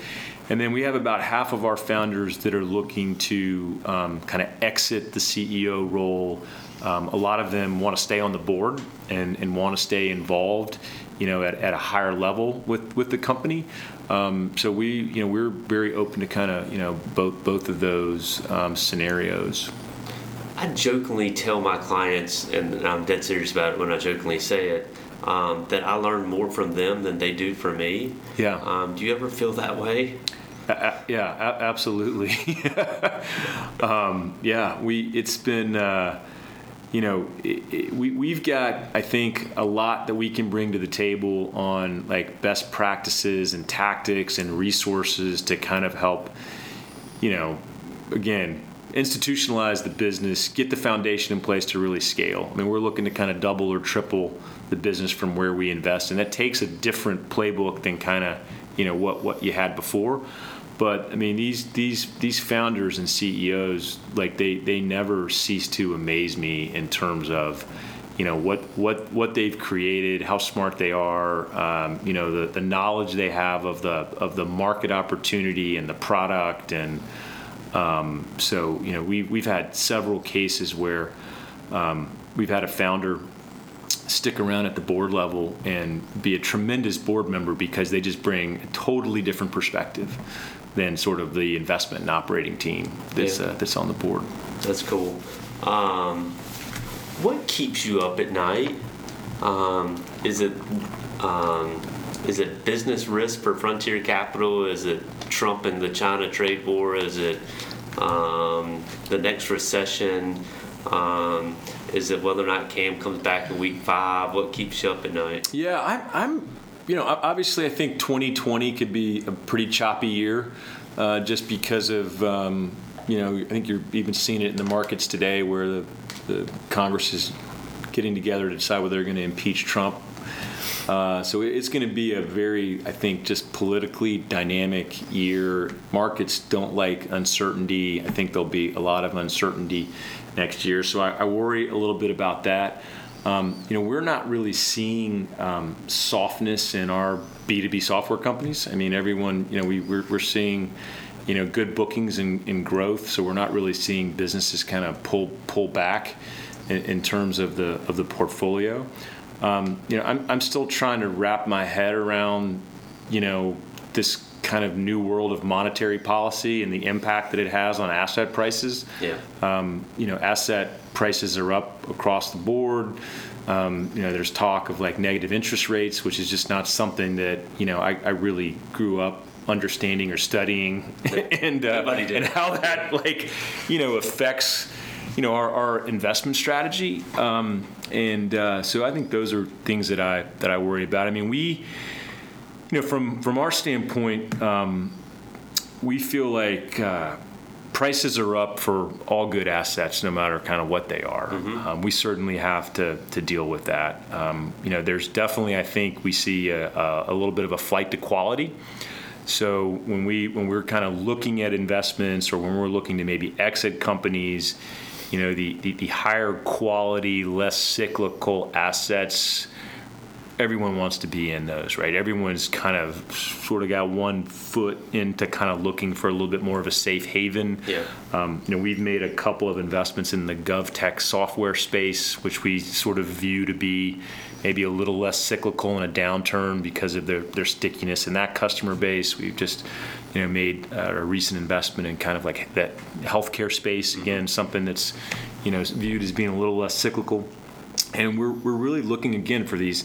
And then we have about half of our founders that are looking to um, kind of exit the CEO role. Um, a lot of them want to stay on the board and, and want to stay involved you know, at, at a higher level with, with the company. Um, so we, you know, we're very open to kind of, you know, both both of those um, scenarios. I jokingly tell my clients, and I'm dead serious about it when I jokingly say it, um, that I learn more from them than they do from me. Yeah. Um, do you ever feel that way? A- yeah, absolutely. um, yeah, we. It's been. Uh, you know, it, it, we, we've got, I think, a lot that we can bring to the table on like best practices and tactics and resources to kind of help, you know, again, institutionalize the business, get the foundation in place to really scale. I mean, we're looking to kind of double or triple the business from where we invest, and that takes a different playbook than kind of, you know, what what you had before. But I mean, these these these founders and CEOs, like they they never cease to amaze me in terms of, you know, what what what they've created, how smart they are, um, you know, the the knowledge they have of the of the market opportunity and the product, and um, so you know, we we've had several cases where um, we've had a founder stick around at the board level and be a tremendous board member because they just bring a totally different perspective than sort of the investment and operating team that's, Yeah. uh, that's on the board. That's cool. Um, what keeps you up at night? Um, is it um, is it business risk for Frontier Capital? Is it Trump and the China trade war? Is it um, the next recession? Um, is it whether or not Cam comes back in week five? What keeps you up at night? Yeah, I'm, I'm you know, obviously I think 2020 could be a pretty choppy year uh, just because of, um, you know, I think you're even seeing it in the markets today where the, the Congress is getting together to decide whether they're going to impeach Trump. Uh, so it's going to be a very, I think, just politically dynamic year. Markets don't like uncertainty. I think there'll be a lot of uncertainty next year. So I, I worry a little bit about that. Um, you know, we're not really seeing um, softness in our B2B software companies. I mean, everyone, you know, we, we're, we're seeing, you know, good bookings and, and growth. So we're not really seeing businesses kind of pull pull back in, in terms of the of the portfolio. Um, you know, I'm, I'm still trying to wrap my head around, you know, this kind of new world of monetary policy and the impact that it has on asset prices. Yeah. Um, you know, asset prices are up across the board. Um, you know, there's talk of like negative interest rates, which is just not something that you know I, I really grew up understanding or studying, and uh, and how that like you know affects you know our, our investment strategy. Um, and uh, so I think those are things that I that I worry about. I mean, we you know from from our standpoint, um, we feel like uh, prices are up for all good assets, no matter kind of what they are. Um, we certainly have to to deal with that. Um, you know, there's definitely I think we see a, a, a little bit of a flight to quality. So when we when we're kind of looking at investments or when we're looking to maybe exit companies, you know, the, the, the higher quality, less cyclical assets everyone wants to be in those, right? Everyone's kind of sort of got one foot into kind of looking for a little bit more of a safe haven. Yeah. Um, you know, we've made a couple of investments in the GovTech software space, which we sort of view to be maybe a little less cyclical in a downturn because of their, their stickiness in that customer base. We've just, you know, made uh, a recent investment in kind of like that healthcare space again, something that's, you know, viewed as being a little less cyclical. And we're, we're really looking again for these,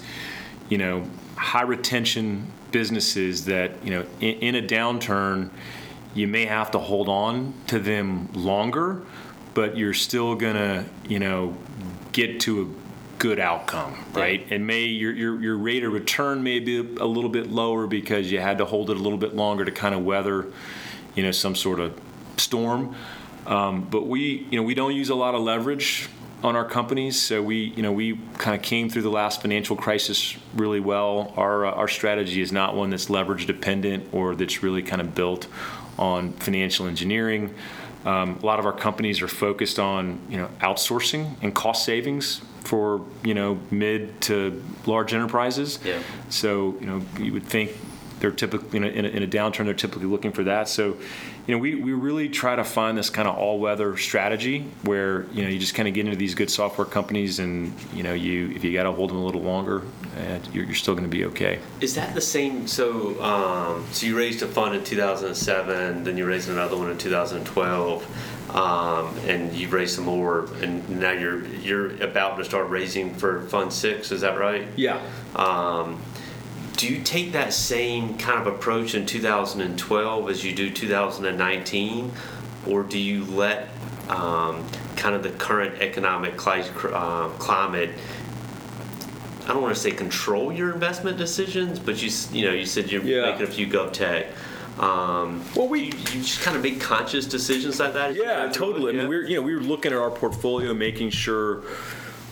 you know, high retention businesses that, you know, in, in a downturn, you may have to hold on to them longer, but you're still gonna, you know, get to a good outcome, right? And may your, your your rate of return may be a little bit lower because you had to hold it a little bit longer to kind of weather, you know, some sort of storm. Um, but we, you know, we don't use a lot of leverage on our companies, so we, you know, we kind of came through the last financial crisis really well. Our uh, our strategy is not one that's leverage dependent or that's really kind of built on financial engineering. Um, a lot of our companies are focused on, you know, outsourcing and cost savings for, you know, mid to large enterprises. Yeah. So, you know, you would think they're typically in a, in a, in a downturn, they're typically looking for that. So, you know, we, we really try to find this kind of all weather strategy where, you know, you just kind of get into these good software companies and, you know, you if you got to hold them a little longer, uh, you're, you're still going to be okay. Is that the same? So, um, so you raised a fund in 2007, then you raised another one in 2012, um, and you raised some more, and now you're you're about to start raising for Fund Six. Is that right? Yeah. Um, do you take that same kind of approach in 2012 as you do 2019, or do you let um, kind of the current economic uh, climate. I don't want to say control your investment decisions, but you you know you said you're Yeah. making a few gov tech. Um, Well, we- you, you just kind of make conscious decisions like that. Yeah, go through it, totally. I yeah? mean, we're you know we were looking at our portfolio, making sure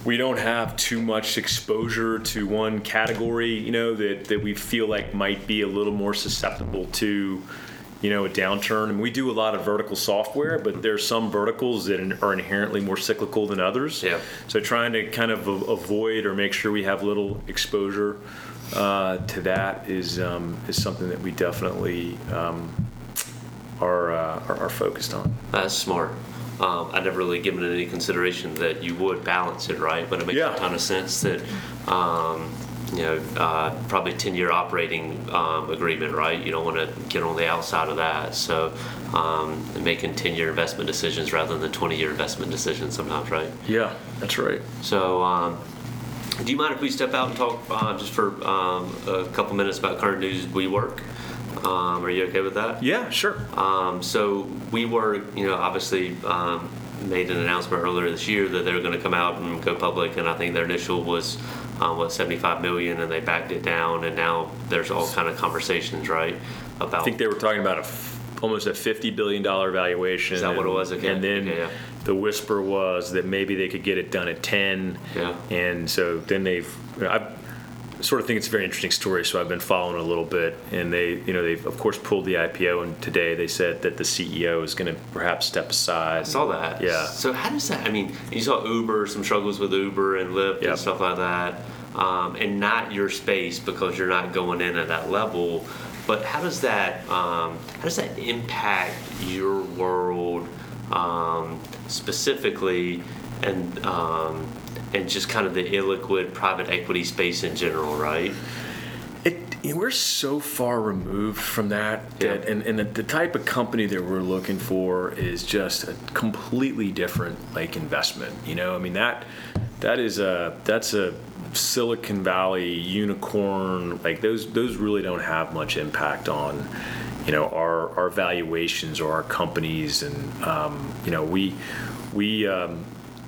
we don't have too much exposure to one category. You know that that we feel like might be a little more susceptible to. You know, a downturn, and we do a lot of vertical software, but there's some verticals that are inherently more cyclical than others. Yeah. So trying to kind of avoid or make sure we have little exposure uh, to that is um, is something that we definitely um, are, uh, are are focused on. That's smart. Um, I'd never really given it any consideration that you would balance it, right? But it makes Yeah. a ton of sense that, um, you know, uh, probably 10 year operating um, agreement, right? You don't want to get on the outside of that. So um, making 10 year investment decisions rather than 20 year investment decisions sometimes, right? Yeah, that's right. So, um, do you mind if we step out and talk uh, just for um, a couple minutes about current news WeWork? Um, are you okay with that? Yeah, sure. Um, so we were, you know, obviously um, made an announcement earlier this year that they were going to come out and go public, and I think their initial was um, what 75 million, and they backed it down, and now there's all kind of conversations, right, about I think they were talking about a f- almost a fifty billion dollar valuation. Is that what it and- was? Okay. And then Okay, yeah. the whisper was that maybe they could get it done at ten. Yeah. And so then they've. You know, I sort of think it's a very interesting story, so I've been following it a little bit. And they, you know, they've of course pulled the IPO, and today they said that the CEO is going to perhaps step aside. I saw that. Yeah. So how does that? I mean, you saw Uber, some struggles with Uber and Lyft Yep. and stuff like that, um, and not your space because you're not going in at that level. But how does that? Um, how does that impact your world um, specifically, and um, and just kind of the illiquid private equity space in general, right? It, you know, we're so far removed from that, that Yeah. and, and the, the type of company that we're looking for is just a completely different like investment. You know, I mean that that is a that's a Silicon Valley unicorn. Like those those really don't have much impact on you know our our valuations or our companies, and um, you know we we um,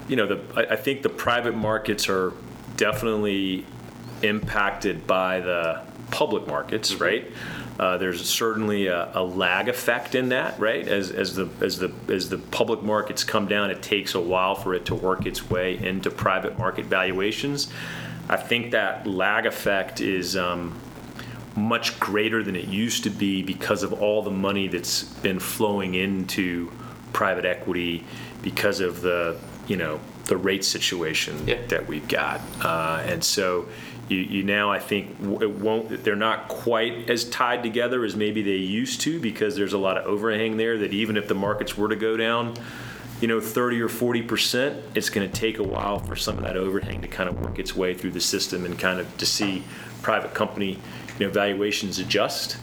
you know the I, I think the private markets are definitely impacted by the public markets, right? Uh, there's certainly a, a lag effect in that, right? As, as the as the as the public markets come down, it takes a while for it to work its way into private market valuations. I think that lag effect is um, much greater than it used to be because of all the money that's been flowing into private equity because of the you know the rate situation Yeah. that we've got, uh, and so you, you now I think it won't they're not quite as tied together as maybe they used to because there's a lot of overhang there that even if the markets were to go down you know 30 or 40 percent it's going to take a while for some of that overhang to kind of work its way through the system and kind of to see private company you know valuations adjust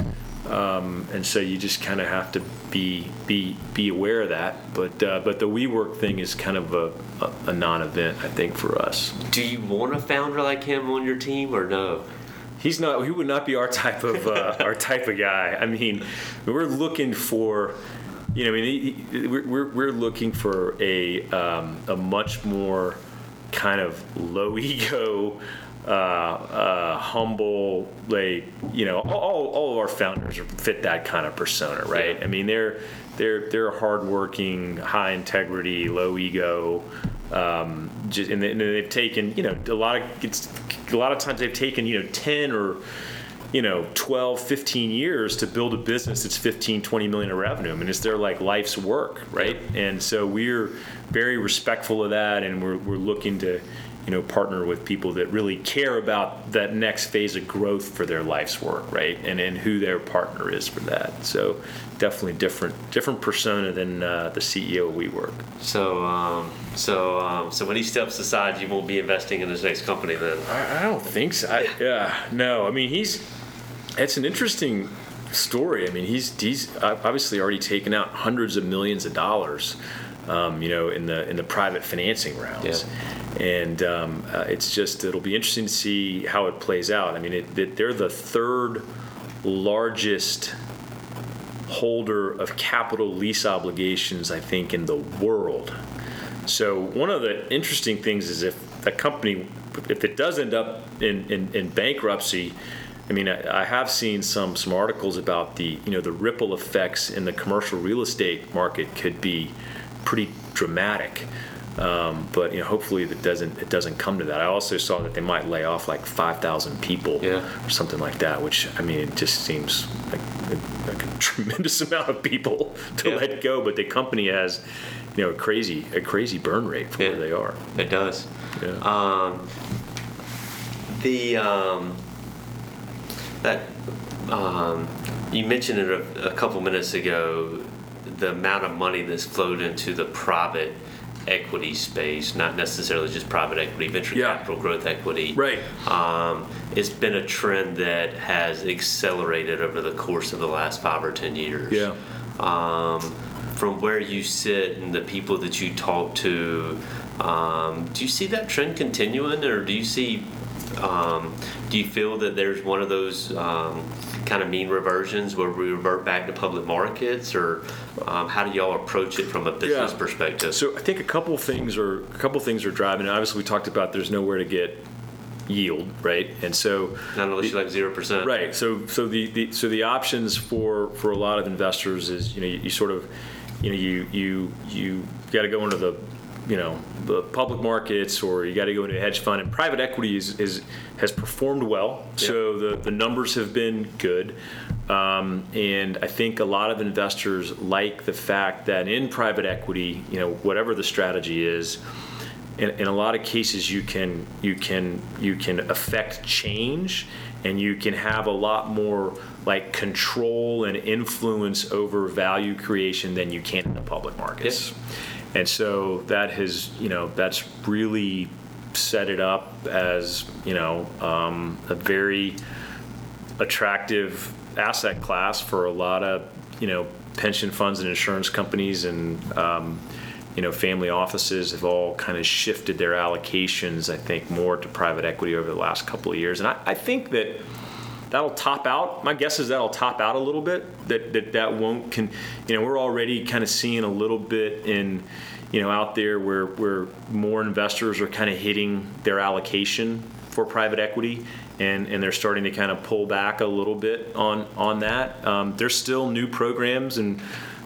um, and so you just kind of have to be be be aware of that but uh, but the WeWork thing is kind of a, a, a non-event I think for us Do you want a founder like him on your team or no? He's not. He would not be our type of uh, our type of guy. I mean, we're looking for, you know, I mean, he, he, we're, we're we're looking for a um, a much more kind of low ego, uh, uh, humble, like you know, all, all of our founders fit that kind of persona, right? Yeah. I mean, they're they're they're hardworking, high integrity, low ego. Um, just, and, they, and they've taken, you know, a lot of it's a lot of times they've taken, you know, ten or you know 12 15 years to build a business that's 15 20 million in revenue i mean it's their like life's work right and so we're very respectful of that and we're, we're looking to you know partner with people that really care about that next phase of growth for their life's work right and and who their partner is for that so definitely different different persona than uh, the ceo WeWork So, um, so, um, so when he steps aside, you won't be investing in his next company then. I, I don't think so. I, yeah, no. I mean, he's. It's an interesting story. I mean, he's he's obviously already taken out hundreds of millions of dollars, um, you know, in the in the private financing rounds, and um, uh, it's just it'll be interesting to see how it plays out. I mean, it, it, they're the third largest holder of capital lease obligations, I think, in the world. So one of the interesting things is if a company, if it does end up in, in, in bankruptcy, I mean, I, I, have seen some some articles about the you know the ripple effects in the commercial real estate market could be pretty dramatic. Um, but you know, hopefully it doesn't it doesn't come to that. I also saw that they might lay off like 5,000 people yeah. or something like that, which I mean, it just seems like a, like a tremendous amount of people to yeah. let go. But the company has, you know, a crazy a crazy burn rate for yeah. where they are. It does. Yeah. Um, the um, that um, you mentioned it a, a couple minutes ago. The amount of money that's flowed into the private equity space, not necessarily just private equity, venture yeah. capital, growth equity. Right. Um, it's been a trend that has accelerated over the course of the last five or ten years. Yeah. Um, from where you sit and the people that you talk to, um, do you see that trend continuing, or do you see? Um, do you feel that there's one of those um, kind of mean reversions where we revert back to public markets, or um, how do y'all approach it from a business yeah. perspective? So I think a couple things are a couple things are driving. it. obviously, we talked about there's nowhere to get yield, right? And so not unless you like zero percent, right? So so the, the so the options for for a lot of investors is you know you, you sort of you know you you you got to go into the you know the public markets or you got to go into a hedge fund and private equity is, is has performed well. So the, the numbers have been good. Um, and I think a lot of investors like the fact that in private equity you know whatever the strategy is in, in a lot of cases you can you can you can affect change and you can have a lot more like control and influence over value creation than you can in the public markets. And so that has, you know, that's really set it up as, you know, um, a very attractive asset class for a lot of, you know, pension funds and insurance companies and, um, you know, family offices have all kind of shifted their allocations, I think, more to private equity over the last couple of years. And I, I think that that'll top out. My guess is that'll top out a little bit. That that that won't can. You know, we're already kind of seeing a little bit in, you know, out there where where more investors are kind of hitting their allocation for private equity. And, and they're starting to kind of pull back a little bit on on that. Um, there's still new programs and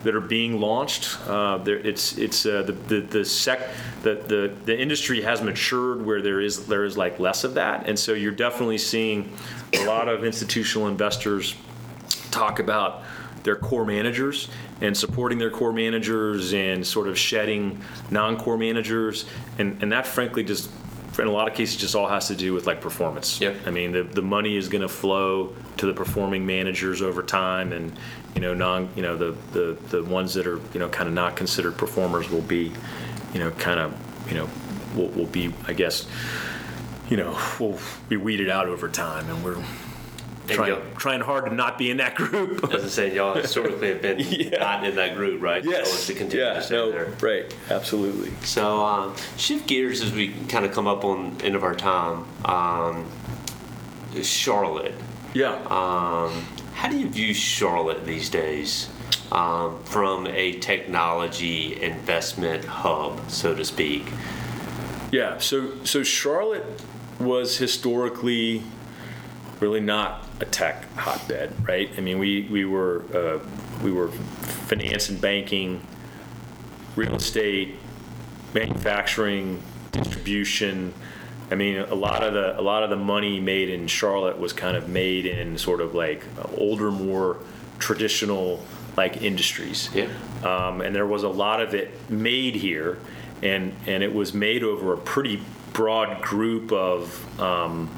that are being launched. Uh, there, it's it's uh, the the the sec the, the the industry has matured where there is there is like less of that, and so you're definitely seeing a lot of institutional investors talk about their core managers and supporting their core managers and sort of shedding non-core managers and, and that frankly just in a lot of cases just all has to do with like performance yep. i mean the, the money is going to flow to the performing managers over time and you know non you know the, the the ones that are you know kind of not considered performers will be you know kind of you know will, will be i guess you know, will be weeded out over time, and we're trying, trying hard to not be in that group. As I say, y'all historically have been yeah. not in that group, right? Yes. So to continue yeah, to stay no, there. Right, absolutely. So um, shift gears as we kind of come up on end of our time. Um, Charlotte. Yeah. Um, how do you view Charlotte these days? Um, from a technology investment hub, so to speak. Yeah, so so Charlotte was historically really not a tech hotbed, right? I mean, we we were uh, we were finance and banking, real estate, manufacturing, distribution. I mean, a lot of the a lot of the money made in Charlotte was kind of made in sort of like older, more traditional like industries. Yeah. Um, and there was a lot of it made here, and and it was made over a pretty broad group of um,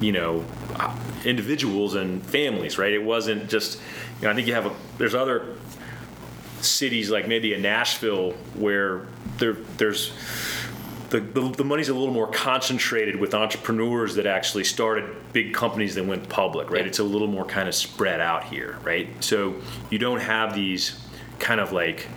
you know individuals and families, right? It wasn't just you know I think you have a there's other cities like maybe a Nashville where there there's the, the, the, money's a little more concentrated with entrepreneurs that actually started big companies that went public, right? Yeah. It's a little more kind of spread out here, right? So you don't have these kind of like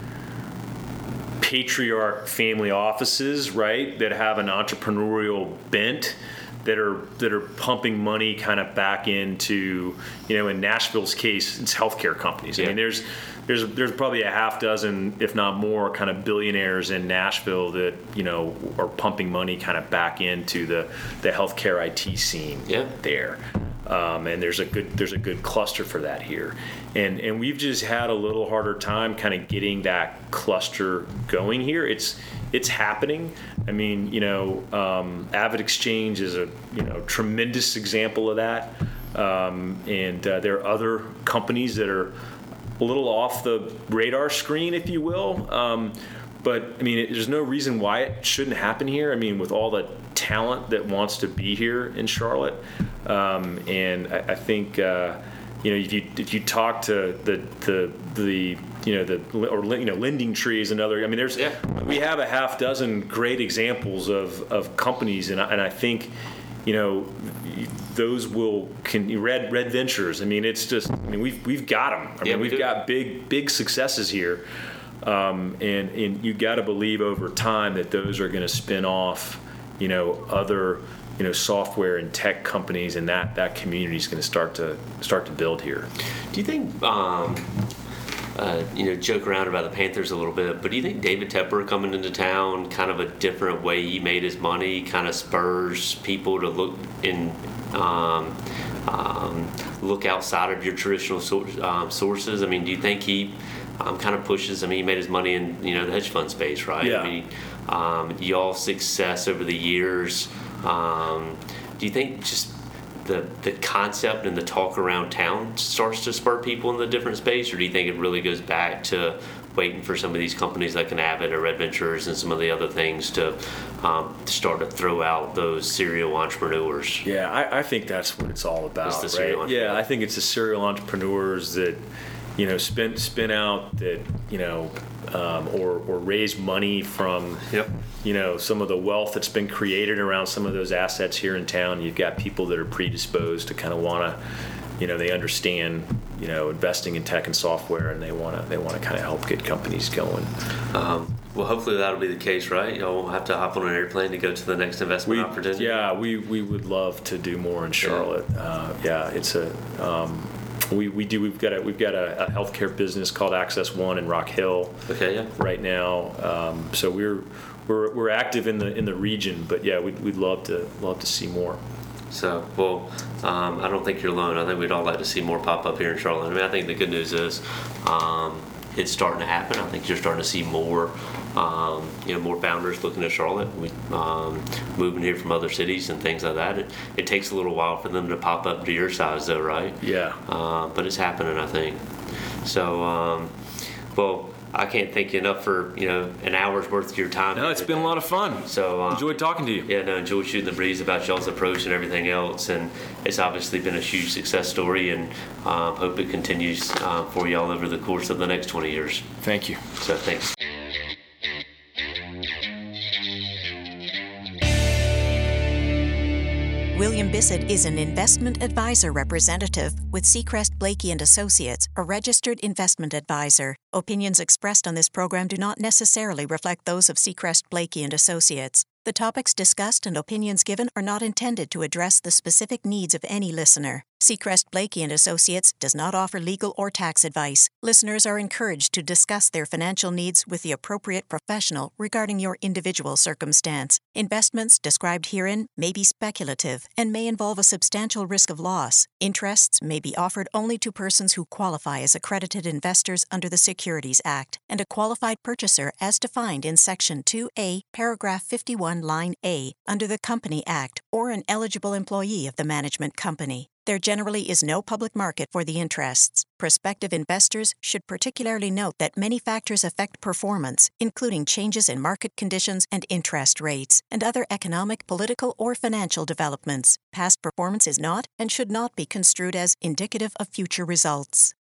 patriarch family offices, right, that have an entrepreneurial bent that are that are pumping money kind of back into you know in Nashville's case it's healthcare companies. Yeah. I mean there's there's there's probably a half dozen, if not more, kind of billionaires in Nashville that you know are pumping money kind of back into the the healthcare IT scene Yeah. there. Um, and there's a good there's a good cluster for that here, and and we've just had a little harder time kind of getting that cluster going here. It's it's happening. I mean, you know, um, AvidXchange is a you know tremendous example of that, um, and uh, there are other companies that are a little off the radar screen, if you will. Um, but I mean, it, there's no reason why it shouldn't happen here. I mean, with all the talent that wants to be here in Charlotte, um, and I, I think uh, you know if you if you talk to the the the you know the or you know LendingTree is another. I mean, there's Yeah. we have a half dozen great examples of of companies, and I, and I think you know those will can red red ventures. I mean, it's just I mean we've we've got them. I Yeah, mean, we we've do. got big big successes here, um, and and you got to believe over time that those are going to spin off, you know, other you know software and tech companies, and that that community is going to start to start to build here. Do you think, um, uh, you know, joke around about the Panthers a little bit, but do you think David Tepper coming into town, kind of a different way he made his money, kind of spurs people to look in, um, um, look outside of your traditional source, um, sources? I mean, do you think he um, kind of pushes? I mean, he made his money in you know the hedge fund space, right? Yeah. I mean, um, y'all's success over the years. Um, do you think just the the concept and the talk around town starts to spur people in the different space, or do you think it really goes back to waiting for some of these companies like an Avid or Red Ventures and some of the other things to, um, to start to throw out those serial entrepreneurs? Yeah, I, I think that's what it's all about, It's right? Yeah. I think it's the serial entrepreneurs that, you know, spin spin out that you know, um, or or raise money from, Yep. you know, some of the wealth that's been created around some of those assets here in town. You've got people that are predisposed to kind of want to, you know, they understand, you know, investing in tech and software, and they want to they want to kind of help get companies going. Um, well, hopefully that'll be the case, right? Y'all won't have to hop on an airplane to go to the next investment We, opportunity. yeah, we, we would love to do more in Charlotte. Uh, yeah, it's a um, we, we do we've got a we've got a, a healthcare business called Access One in Rock Hill Okay. Yeah. right now. Um, so we're we're we're active in the in the region, but yeah, we'd, we'd love to love to see more. So, well, um, I don't think you're alone. I think we'd all like to see more pop up here in Charlotte. I mean, I think the good news is um, it's starting to happen. I think you're starting to see more, um, you know, more founders looking at Charlotte, we, um, moving here from other cities and things like that. It, it takes a little while for them to pop up to your size, though, right? Yeah. Uh, but it's happening, I think. So, um, well, I can't thank you enough for you know an hour's worth of your time. No, it's been a lot of fun. So uh, Enjoyed talking to you. yeah, no, enjoyed shooting the breeze about y'all's approach and everything else, and it's obviously been a huge success story, and um, hope it continues uh, for y'all over the course of the next 20 years. Thank you. So thanks. William Bissett is an investment advisor representative with Seacrest Blakey and Associates, a registered investment advisor. Opinions expressed on this program do not necessarily reflect those of Seacrest Blakey and Associates. The topics discussed and opinions given are not intended to address the specific needs of any listener. Seacrest Blakey and Associates does not offer legal or tax advice. Listeners are encouraged to discuss their financial needs with the appropriate professional regarding your individual circumstance. Investments described herein may be speculative and may involve a substantial risk of loss. Interests may be offered only to persons who qualify as accredited investors under the Securities Act and a qualified purchaser as defined in Section 2A, paragraph 51, line A, under the Company Act, or an eligible employee of the management company. There generally is no public market for the interests. Prospective investors should particularly note that many factors affect performance, including changes in market conditions and interest rates, and other economic, political, or financial developments. Past performance is not and should not be construed as indicative of future results.